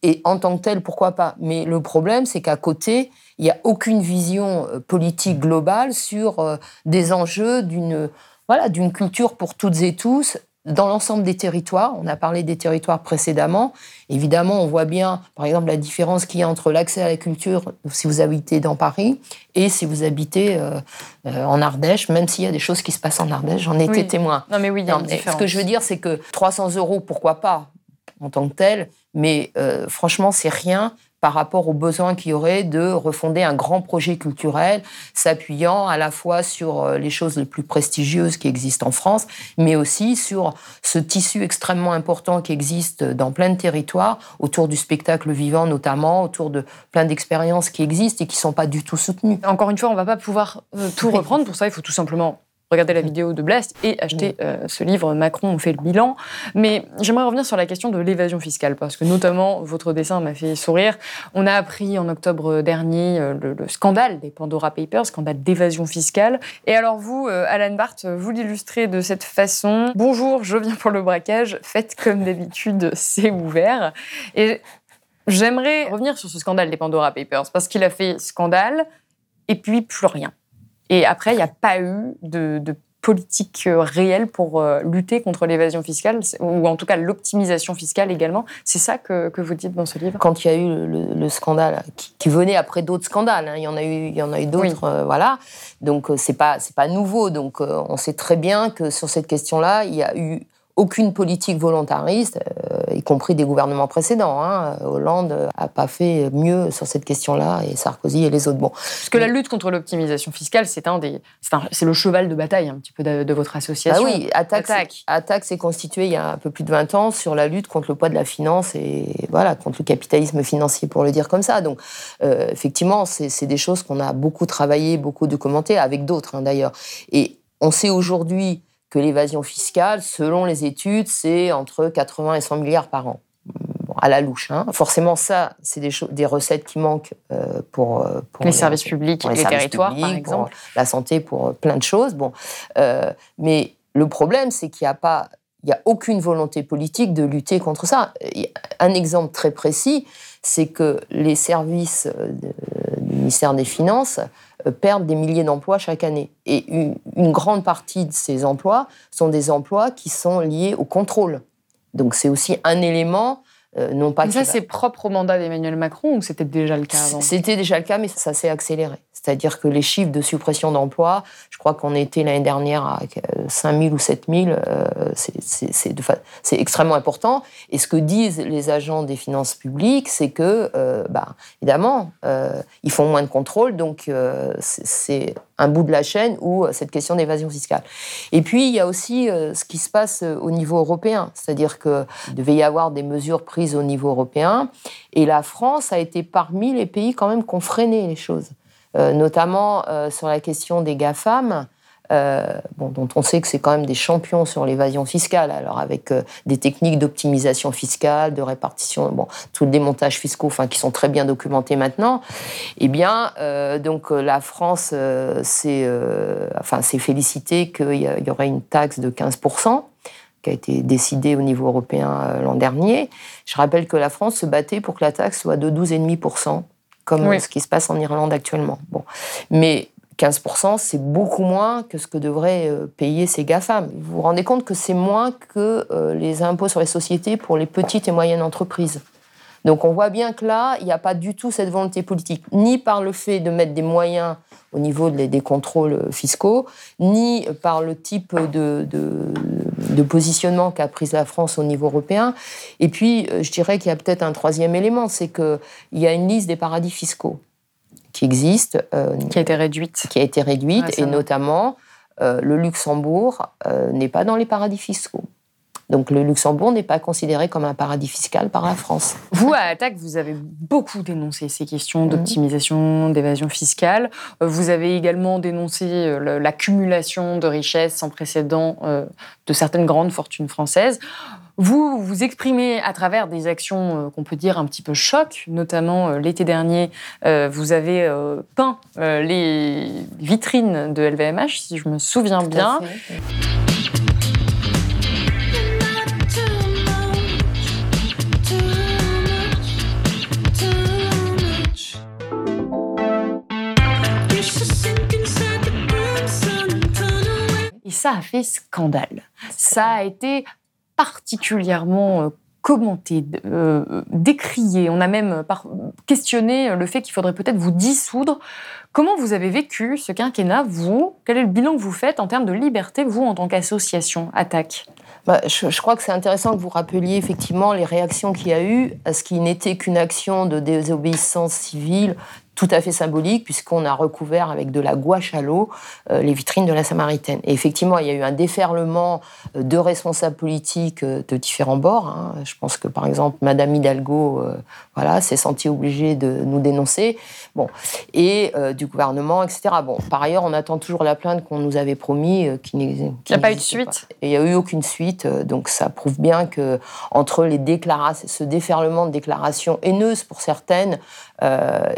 Et en tant que tel, pourquoi pas? Mais le problème, c'est qu'à côté, il n'y a aucune vision euh, politique globale sur euh, des enjeux d'une voilà, d'une culture pour toutes et tous dans l'ensemble des territoires. On a parlé des territoires précédemment. Évidemment, on voit bien, par exemple, la différence qu'il y a entre l'accès à la culture si vous habitez dans Paris et si vous habitez euh, euh, en Ardèche, même s'il y a des choses qui se passent en Ardèche. J'en ai été témoin. Non, mais oui, il y a une différence. Ce que je veux dire, c'est que 300 euros, pourquoi pas? En tant que tel, mais euh, franchement, c'est rien par rapport aux besoins qu'il y aurait de refonder un grand projet culturel s'appuyant à la fois sur euh, les choses les plus prestigieuses qui existent en France, mais aussi sur ce tissu extrêmement important qui existe dans plein de territoires, autour du spectacle vivant notamment, autour de plein d'expériences qui existent et qui ne sont pas du tout soutenues. Encore une fois, on ne va pas pouvoir euh, tout reprendre. Pour ça, il faut tout simplement regarder la vidéo de Blast et acheter euh, ce livre Macron, on fait le bilan. Mais j'aimerais revenir sur la question de l'évasion fiscale, parce que notamment votre dessin m'a fait sourire. On a appris en octobre dernier euh, le, scandale des Pandora Papers, scandale d'évasion fiscale. Et alors vous, euh, Alan Barth, vous l'illustrez de cette façon. Bonjour, je viens pour le braquage, faites comme d'habitude, (laughs) c'est ouvert. Et j'aimerais revenir sur ce scandale des Pandora Papers, parce qu'il a fait scandale et puis plus rien. Et après, il n'y a pas eu de, politique euh, réelle pour euh, lutter contre l'évasion fiscale, ou en tout cas l'optimisation fiscale également. C'est ça que, vous dites dans ce livre? Quand il y a eu le, scandale, qui, venait après d'autres scandales, hein, il y en a eu, il y en a eu d'autres, euh, voilà. Donc c'est pas c'est pas nouveau. Donc on sait très bien que sur cette question-là, il y a eu aucune politique volontariste, euh, y compris des gouvernements précédents. Hein. Hollande n'a pas fait mieux sur cette question-là, et Sarkozy et les autres. Bon. Parce que la lutte contre l'optimisation fiscale, c'est un des, c'est le cheval de bataille un petit peu de, votre association. Ah oui, Attaque, s'est constitué il y a un peu plus de 20 ans sur la lutte contre le poids de la finance et voilà contre le capitalisme financier, pour le dire comme ça. Donc, euh, effectivement, c'est des choses qu'on a beaucoup travaillé, beaucoup documenté, avec d'autres hein, d'ailleurs. Et on sait aujourd'hui que l'évasion fiscale, selon les études, c'est entre 80 et 100 milliards par an. à la louche. Hein. Forcément, ça, c'est des, des, recettes qui manquent euh, pour, euh, pour, les, services publics, les, les territoires, par exemple. la santé, pour euh, plein de choses. Bon, mais le problème, c'est qu'il n'y a pas, il n'y a aucune volonté politique de lutter contre ça. Un exemple très précis, c'est que les services ministère des Finances euh, perdent des milliers d'emplois chaque année. Et une, grande partie de ces emplois sont des emplois qui sont liés au contrôle. Donc c'est aussi un élément, euh, non pas... Mais ça, c'est propre au mandat d'Emmanuel Macron ou c'était déjà le cas avant C'était déjà le cas, mais ça s'est accéléré. C'est-à-dire que les chiffres de suppression d'emplois, je crois qu'on était l'année dernière à 5 000 ou 7 000, euh, c'est extrêmement important. Et ce que disent les agents des finances publiques, c'est que, euh, bah, évidemment, euh, ils font moins de contrôle, donc c'est un bout de la chaîne où cette question d'évasion fiscale. Et puis, il y a aussi ce qui se passe au niveau européen, c'est-à-dire qu'il devait y avoir des mesures prises au niveau européen, et la France a été parmi les pays quand même qui ont freiné les choses. Euh, notamment euh, sur la question des GAFAM. Bon, dont on sait que c'est quand même des champions sur l'évasion fiscale, alors avec des techniques d'optimisation fiscale, de répartition, bon, tout le démontage fiscaux, enfin, qui sont très bien documentés maintenant. Eh bien, donc la France s'est, enfin, félicitée qu'il y, aurait une taxe de 15% qui a été décidée au niveau européen l'an dernier. Je rappelle que la France se battait pour que la taxe soit de 12,5%, comme ce qui se passe en Irlande actuellement. Bon. Mais 15%, c'est beaucoup moins que ce que devraient euh, payer ces GAFAM. Vous vous rendez compte que c'est moins que euh, les impôts sur les sociétés pour les petites et moyennes entreprises. Donc on voit bien que là, il n'y a pas du tout cette volonté politique, ni par le fait de mettre des moyens au niveau des contrôles fiscaux, ni par le type de, de, positionnement qu'a prise la France au niveau européen. Et puis, euh, je dirais qu'il y a peut-être un troisième élément, c'est qu'il y a une liste des paradis fiscaux qui existe. Euh, qui a été réduite. Qui a été réduite, et notamment, euh, le Luxembourg n'est pas dans les paradis fiscaux. Donc le Luxembourg n'est pas considéré comme un paradis fiscal par la France. Vous, à Attaque, vous avez beaucoup dénoncé ces questions d'optimisation, d'évasion fiscale. Euh, vous avez également dénoncé euh, l'accumulation de richesses sans précédent euh, de certaines grandes fortunes françaises. Vous vous exprimez à travers des actions qu'on peut dire un petit peu choc, notamment l'été dernier, vous avez peint les vitrines de LVMH, si je me souviens bien. Ça a fait scandale. Ça a été particulièrement euh, commenté, euh, décrié. On a même questionné le fait qu'il faudrait peut-être vous dissoudre. Comment vous avez vécu ce quinquennat, vous? Quel est le bilan que vous faites en termes de liberté, vous, en tant qu'association Attaque? Bah, je, crois que c'est intéressant que vous rappeliez effectivement les réactions qu'il y a eu à ce qui n'était qu'une action de désobéissance civile tout à fait symbolique puisqu'on a recouvert avec de la gouache à l'eau euh, les vitrines de la Samaritaine. Et effectivement, il y a eu un déferlement euh, de responsables politiques euh, de différents bords. Hein. Je pense que par exemple, Madame Hidalgo, voilà, s'est sentie obligée de nous dénoncer. Bon, et du gouvernement, etc. Bon, par ailleurs, on attend toujours la plainte qu'on nous avait promis, qui Il n'y a pas eu de suite? Il n'y a eu aucune suite. Donc ça prouve bien que entre les déclarations, ce déferlement de déclarations haineuses pour certaines,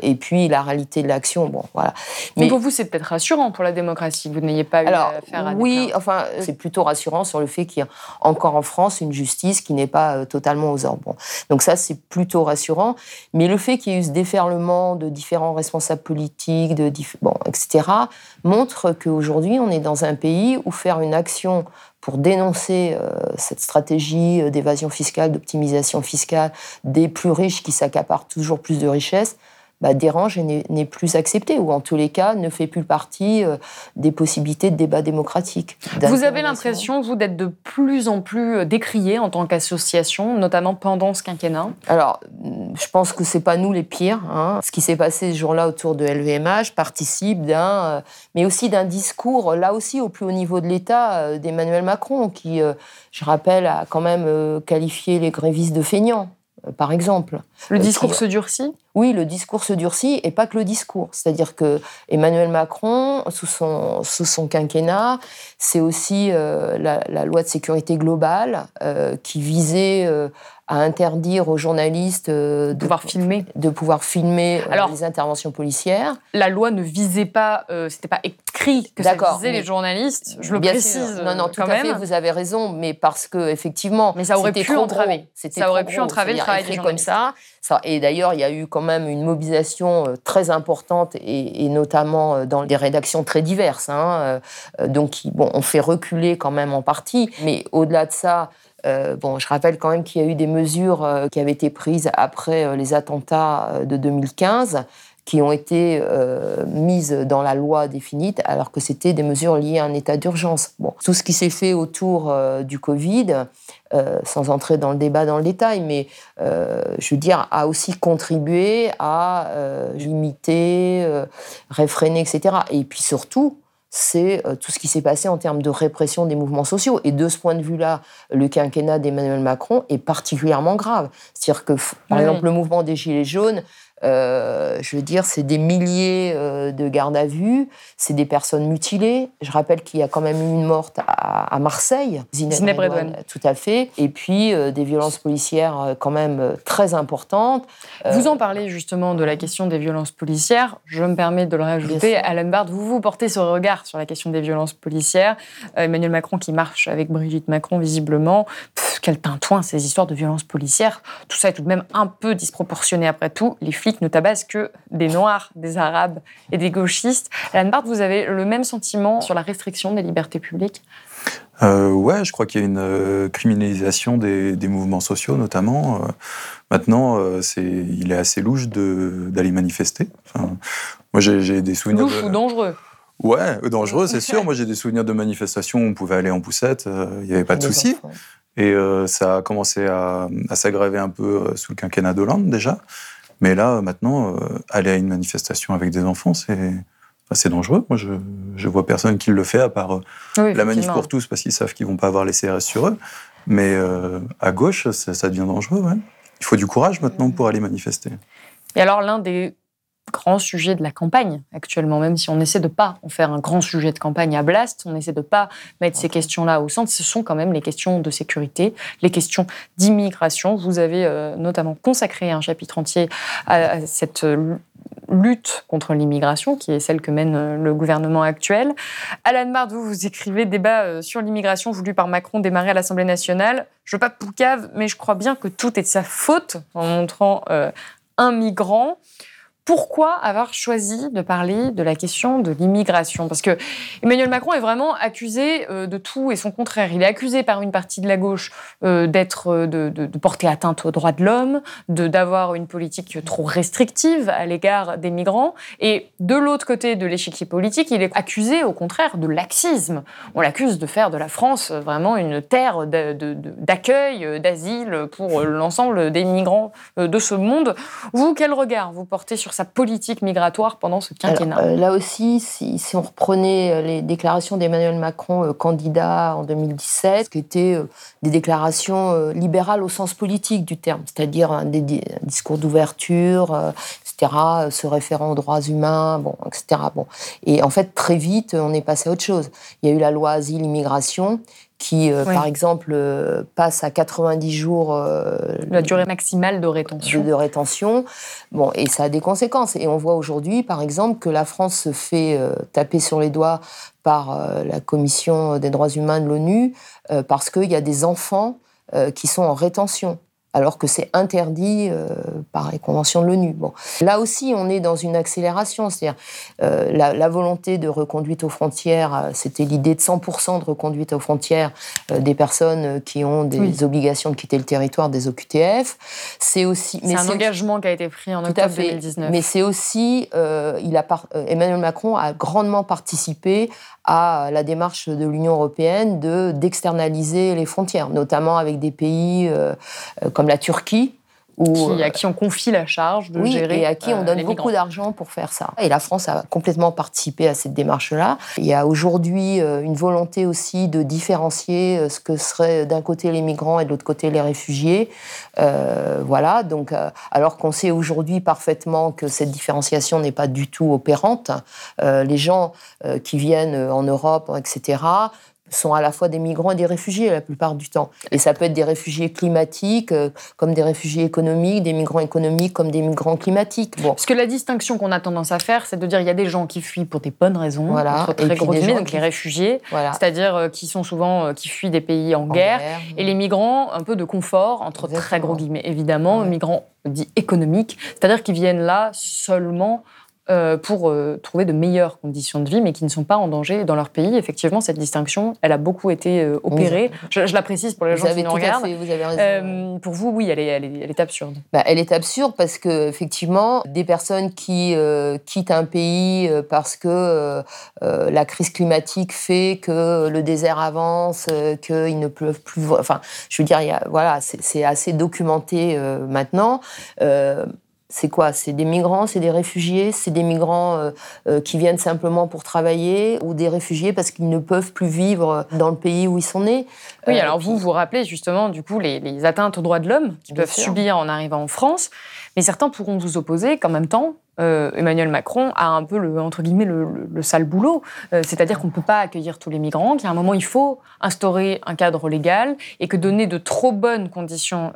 et puis la réalité de l'action. Bon, voilà. Mais, pour vous, c'est peut-être rassurant pour la démocratie que vous n'ayez pas eu à faire Oui, enfin, c'est plutôt rassurant sur le fait qu'il y a encore en France une justice qui n'est pas euh, totalement aux ordres. Bon. Donc ça, c'est plutôt rassurant. Mais le fait qu'il y ait eu ce déferlement de différents responsables politiques, de bon, etc., montre qu'aujourd'hui, on est dans un pays où faire une action pour dénoncer euh, cette stratégie euh, d'évasion fiscale, d'optimisation fiscale des plus riches qui s'accaparent toujours plus de richesses, bah, dérange et n'est plus accepté, ou en tous les cas ne fait plus partie euh, des possibilités de débat démocratique. Vous avez l'impression, vous, d'être de plus en plus euh, décrié en tant qu'association, notamment pendant ce quinquennat? Alors, je pense que c'est pas nous les pires. Hein. Ce qui s'est passé ce jour-là autour de LVMH participe d'un, euh, mais aussi d'un discours, là aussi au plus haut niveau de l'État, d'Emmanuel Macron, qui, je rappelle, a quand même qualifié les grévistes de feignants par exemple. Le discours se durcit oui, le discours se durcit et pas que le discours. C'est-à-dire que Emmanuel Macron, sous son, sous son quinquennat, c'est aussi euh, la, loi de sécurité globale euh, qui visait euh, à interdire aux journalistes de pouvoir filmer, de pouvoir filmer Alors, les interventions policières. La loi ne visait pas, c'était pas écrit que ça visait les journalistes. Je le précise. Non, non, tout à fait. Vous avez raison, mais parce que effectivement, mais ça aurait pu entraver. Ça aurait pu entraver le travail des comme ça. ça. Et d'ailleurs, il y a eu quand même une mobilisation euh, très importante et, notamment euh, dans des rédactions très diverses. Hein, euh, donc, bon, on fait reculer quand même en partie. Mais au-delà de ça, bon, je rappelle quand même qu'il y a eu des mesures qui avaient été prises après les attentats de 2015 qui ont été euh, mises dans la loi définie, alors que c'était des mesures liées à un état d'urgence. Bon, tout ce qui s'est fait autour euh, du Covid, euh, sans entrer dans le débat dans le détail, mais je veux dire, a aussi contribué à limiter, réfréner, etc. Et puis surtout, c'est tout ce qui s'est passé en termes de répression des mouvements sociaux. Et de ce point de vue-là, le quinquennat d'Emmanuel Macron est particulièrement grave. C'est-à-dire que, par exemple, le mouvement des Gilets jaunes euh, je veux dire, c'est des milliers euh, de gardes à vue, c'est des personnes mutilées. Je rappelle qu'il y a quand même eu une morte à, Marseille, Zineb Redouane. Tout à fait. Et puis euh, des violences policières quand même très importantes. Vous en parlez justement de la question des violences policières. Je me permets de le rajouter. Alan Bard, vous vous portez ce regard sur la question des violences policières. Emmanuel Macron qui marche avec Brigitte Macron visiblement. quel tintouin ces histoires de violences policières. Tout ça est tout de même un peu disproportionné après tout. Les flics ne tabassent que des Noirs, des Arabes et des gauchistes. Alan Barth, vous avez le même sentiment sur la restriction des libertés publiques? Euh, ouais, je crois qu'il y a une euh, criminalisation des, mouvements sociaux, notamment. Euh, maintenant, euh, c'est, il est assez louche d'aller manifester. moi, j'ai, des souvenirs. Louche ou dangereux? Ouais, dangereux, c'est sûr. Moi, j'ai des souvenirs de manifestations où on pouvait aller en poussette, il n'y avait pas de souci. Et ça a commencé à, à s'aggraver un peu sous le quinquennat d'Hollande déjà. Mais là, maintenant, euh, aller à une manifestation avec des enfants, c'est dangereux. Moi, je, je vois personne qui le fait à part euh, la manif pour tous parce qu'ils savent qu'ils vont pas avoir les CRS sur eux. Mais euh, à gauche, ça, devient dangereux. Il faut du courage maintenant pour aller manifester. Et alors, l'un des grand sujet de la campagne actuellement, même si on essaie de pas en faire un grand sujet de campagne à Blast, on essaie de pas mettre ces questions-là au centre. Ce sont quand même les questions de sécurité, les questions d'immigration. Vous avez euh, notamment consacré un chapitre entier à, cette euh, lutte contre l'immigration, qui est celle que mène euh, le gouvernement actuel. Alan Mard, vous, vous écrivez débat sur l'immigration voulu par Macron démarrer à l'Assemblée nationale. Je veux pas poucave, mais je crois bien que tout est de sa faute en montrant un migrant. Pourquoi avoir choisi de parler de la question de l'immigration? Parce que Emmanuel Macron est vraiment accusé euh, de tout et son contraire. Il est accusé par une partie de la gauche euh, d'être, euh, de, porter atteinte aux droits de l'homme, de d'avoir une politique trop restrictive à l'égard des migrants. Et de l'autre côté de l'échiquier politique, il est accusé au contraire de laxisme. On l'accuse de faire de la France vraiment une terre d'accueil, d'asile pour l'ensemble des migrants de ce monde. Vous, quel regard vous portez sur sa politique migratoire pendant ce quinquennat euh, Là aussi, si, on reprenait euh, les déclarations d'Emmanuel Macron, euh, candidat en 2017, qui étaient des déclarations libérales au sens politique du terme, c'est-à-dire un, discours d'ouverture, etc., se référant aux droits humains, bon, etc. Bon. Et en fait, très vite, on est passé à autre chose. Il y a eu la loi asile-immigration qui, euh, par exemple, euh, passe à 90 jours. Euh, la durée maximale de rétention. De, rétention. Bon, et ça a des conséquences. Et on voit aujourd'hui, par exemple, que la France se fait taper sur les doigts par la Commission des droits humains de l'ONU parce qu'il y a des enfants qui sont en rétention alors que c'est interdit euh, par les conventions de l'ONU. Bon. Là aussi, on est dans une accélération, c'est-à-dire euh, la, volonté de reconduite aux frontières, euh, c'était l'idée de 100% de reconduite aux frontières des personnes qui ont des obligations de quitter le territoire des OQTF. C'est aussi... C'est un engagement qui a été pris en octobre 2019. Mais c'est aussi... il a Emmanuel Macron a grandement participé à la démarche de l'Union européenne de d'externaliser les frontières, notamment avec des pays comme la Turquie. Où, à qui on confie la charge de gérer. Et à qui on euh, donne beaucoup d'argent pour faire ça. Et la France a complètement participé à cette démarche-là. Il y a aujourd'hui euh, une volonté aussi de différencier euh, ce que seraient d'un côté les migrants et de l'autre côté les réfugiés. voilà, donc alors qu'on sait aujourd'hui parfaitement que cette différenciation n'est pas du tout opérante, les gens qui viennent en Europe, etc., sont à la fois des migrants et des réfugiés la plupart du temps. Et ça peut être des réfugiés climatiques, euh, comme des réfugiés économiques, des migrants économiques comme des migrants climatiques. Bon. Parce que la distinction qu'on a tendance à faire, c'est de dire il y a des gens qui fuient pour des bonnes raisons, voilà. entre très gros guillemets, donc les réfugiés, c'est-à-dire euh, qui sont souvent euh, qui fuient des pays en, guerre, et les migrants un peu de confort, entre très gros guillemets évidemment, migrants dits économiques, c'est-à-dire qui viennent là seulement pour euh, trouver de meilleures conditions de vie, mais qui ne sont pas en danger dans leur pays. Effectivement, cette distinction, elle a beaucoup été euh, opérée. Je, la précise pour les gens qui nous regardent. vous avez raison. pour vous, oui, elle est, elle est, elle est absurde. Bah, elle est absurde parce que effectivement, des personnes qui quittent un pays parce que la crise climatique fait que le désert avance, qu'ils ne peuvent plus. Enfin, je veux dire, y a, voilà, c'est assez documenté maintenant c'est quoi? C'est des migrants, c'est des réfugiés, c'est des migrants euh, euh, qui viennent simplement pour travailler ou des réfugiés parce qu'ils ne peuvent plus vivre dans le pays où ils sont nés? Oui, alors vous vous rappelez justement du coup les, atteintes aux droits de l'homme qu'ils peuvent subir en arrivant en France, mais certains pourront vous opposer qu'en même temps, Emmanuel Macron a un peu le, entre guillemets le, sale boulot. C'est-à-dire qu'on ne peut pas accueillir tous les migrants, qu'à un moment il faut instaurer un cadre légal et que donner de trop bonnes conditions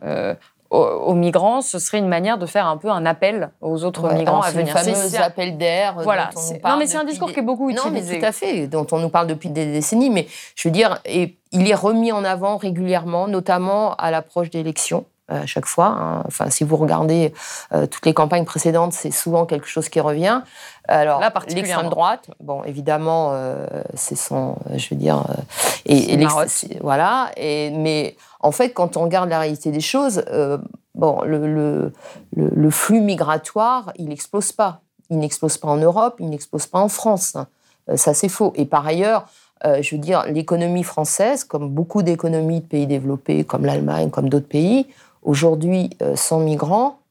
aux, migrants, ce serait une manière de faire un peu un appel aux autres migrants à venir. C'est fameux appel d'air. Voilà. non, mais c'est un discours qui est beaucoup utilisé. Non, tout à fait, dont on nous parle depuis des décennies. Mais je veux dire, et il est remis en avant régulièrement, notamment à l'approche d'élections à chaque fois. Hein. Enfin, si vous regardez euh, toutes les campagnes précédentes, c'est souvent quelque chose qui revient. Alors, l'extrême droite, bon, évidemment, euh, c'est son, je veux dire, euh, et, voilà. Et mais en fait, quand on regarde la réalité des choses, bon, le, flux migratoire, il n'explose pas. Il n'explose pas en Europe, il n'explose pas en France. ça, c'est faux. Et par ailleurs, je veux dire, l'économie française, comme beaucoup d'économies de pays développés, comme l'Allemagne, comme d'autres pays, aujourd'hui euh, sans migrants, euh,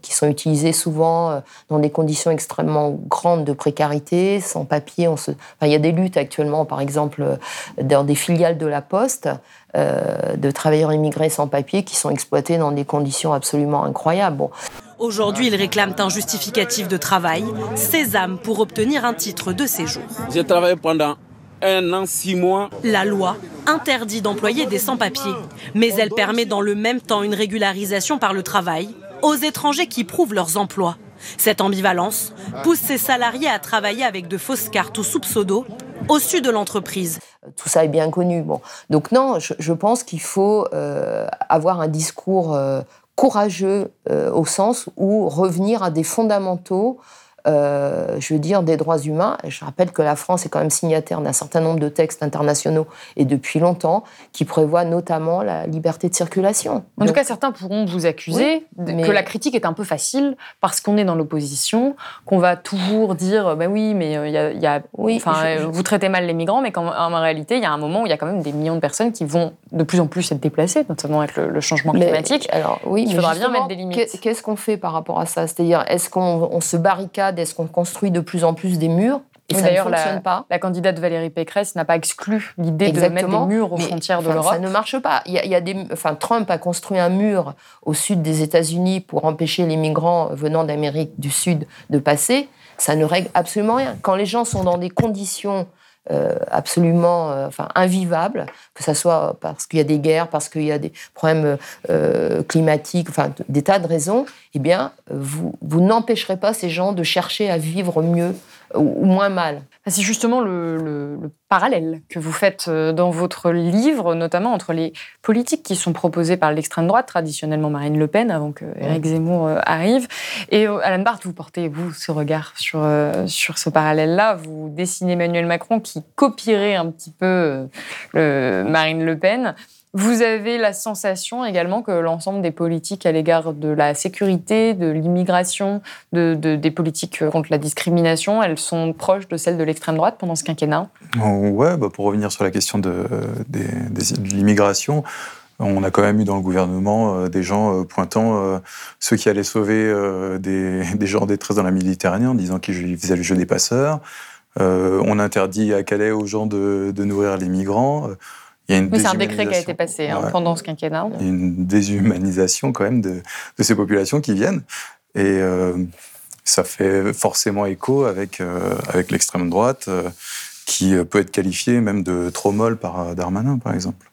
qui sont utilisés souvent euh, dans des conditions extrêmement grandes de précarité, sans papier. On se... il y a des luttes actuellement, par exemple, dans des filiales de la Poste, de travailleurs immigrés sans papier qui sont exploités dans des conditions absolument incroyables. Bon. Aujourd'hui, ils réclament un justificatif de travail, sésame pour obtenir un titre de séjour. J'ai travaillé pendant un an, six mois. La loi interdit d'employer des sans-papiers, mais elle permet dans le même temps une régularisation par le travail aux étrangers qui prouvent leurs emplois. Cette ambivalence pousse ces salariés à travailler avec de fausses cartes ou sous pseudo au sud de l'entreprise. Tout ça est bien connu. Bon. Donc non, je, pense qu'il faut euh, avoir un discours euh, courageux euh, au sens où revenir à des fondamentaux euh, je veux dire, des droits humains. Je rappelle que la France est quand même signataire d'un certain nombre de textes internationaux et depuis longtemps qui prévoient notamment la liberté de circulation. En tout cas, certains pourront vous accuser que la critique est un peu facile parce qu'on est dans l'opposition, qu'on va toujours dire, ben oui, mais euh, il y a, oui, euh, vous traitez mal les migrants, mais qu'en réalité, il y a un moment où il y a quand même des millions de personnes qui vont de plus en plus être déplacées, notamment avec le, changement climatique. alors oui, il faudra bien mettre des limites. Qu'est-ce qu'on fait par rapport à ça? C'est-à-dire, est-ce qu'on se barricade est-ce qu'on construit de plus en plus des murs et ça ne fonctionne pas. La candidate Valérie Pécresse n'a pas exclu l'idée de mettre des murs aux frontières de l'Europe. Ça ne marche pas. Il y a, des, enfin, Trump a construit un mur au sud des États-Unis pour empêcher les migrants venant d'Amérique du Sud de passer. Ça ne règle absolument rien. Quand les gens sont dans des conditions absolument euh, enfin, invivable, que ce soit parce qu'il y a des guerres, parce qu'il y a des problèmes euh, climatiques, enfin des tas de raisons, eh bien, vous, vous n'empêcherez pas ces gens de chercher à vivre mieux ou moins mal. C'est justement le, parallèle que vous faites euh, dans votre livre, notamment entre les politiques qui sont proposées par l'extrême droite, traditionnellement Marine Le Pen, avant que Éric Zemmour euh, arrive. Et euh, Alan Barth, vous portez, vous, ce regard sur, sur ce parallèle-là. Vous dessinez Emmanuel Macron qui copierait un petit peu Marine Le Pen. Vous avez la sensation également que l'ensemble des politiques à l'égard de la sécurité, de l'immigration, de, des politiques contre la discrimination, elles sont proches de celles de l'extrême droite pendant ce quinquennat? Oh, Ouais, bah pour revenir sur la question de, l'immigration, on a quand même eu dans le gouvernement euh, des gens euh, pointant euh, ceux qui allaient sauver (laughs) des, gens en détresse dans la Méditerranée en disant qu'ils faisaient le jeu des passeurs. on interdit à Calais aux gens de nourrir les migrants c'est un décret qui a été passé hein, pendant ce quinquennat. Il y a une déshumanisation quand même de, ces populations qui viennent. Et euh, ça fait forcément écho avec, euh, avec l'extrême droite, euh, qui peut être qualifiée même de trop molle par Darmanin, par exemple.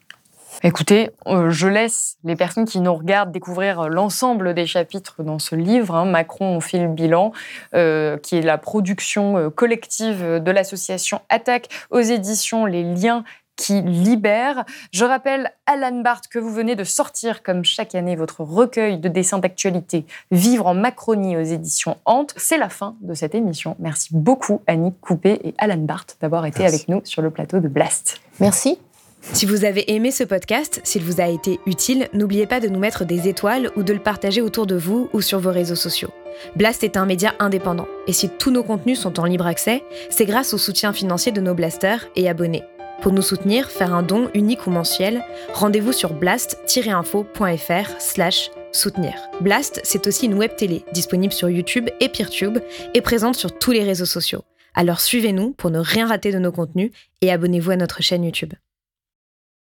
Écoutez, je laisse les personnes qui nous regardent découvrir l'ensemble des chapitres dans ce livre, hein, Macron, on fait le bilan, qui est la production collective de l'association Attaque aux éditions Les Liens qui libère. Je rappelle, Alan Barth, que vous venez de sortir, comme chaque année, votre recueil de dessins d'actualité Vivre en Macronie aux éditions Hante. C'est la fin de cette émission. Merci beaucoup, Annick Coupé et Alan Barth, d'avoir été avec nous sur le plateau de Blast. Merci. Si vous avez aimé ce podcast, s'il vous a été utile, n'oubliez pas de nous mettre des étoiles ou de le partager autour de vous ou sur vos réseaux sociaux. Blast est un média indépendant, et si tous nos contenus sont en libre accès, c'est grâce au soutien financier de nos blasters et abonnés. Pour nous soutenir, faire un don unique ou mensuel, rendez-vous sur blast-info.fr slash soutenir. Blast, c'est aussi une web télé disponible sur YouTube et PeerTube et présente sur tous les réseaux sociaux. Alors suivez-nous pour ne rien rater de nos contenus et abonnez-vous à notre chaîne YouTube.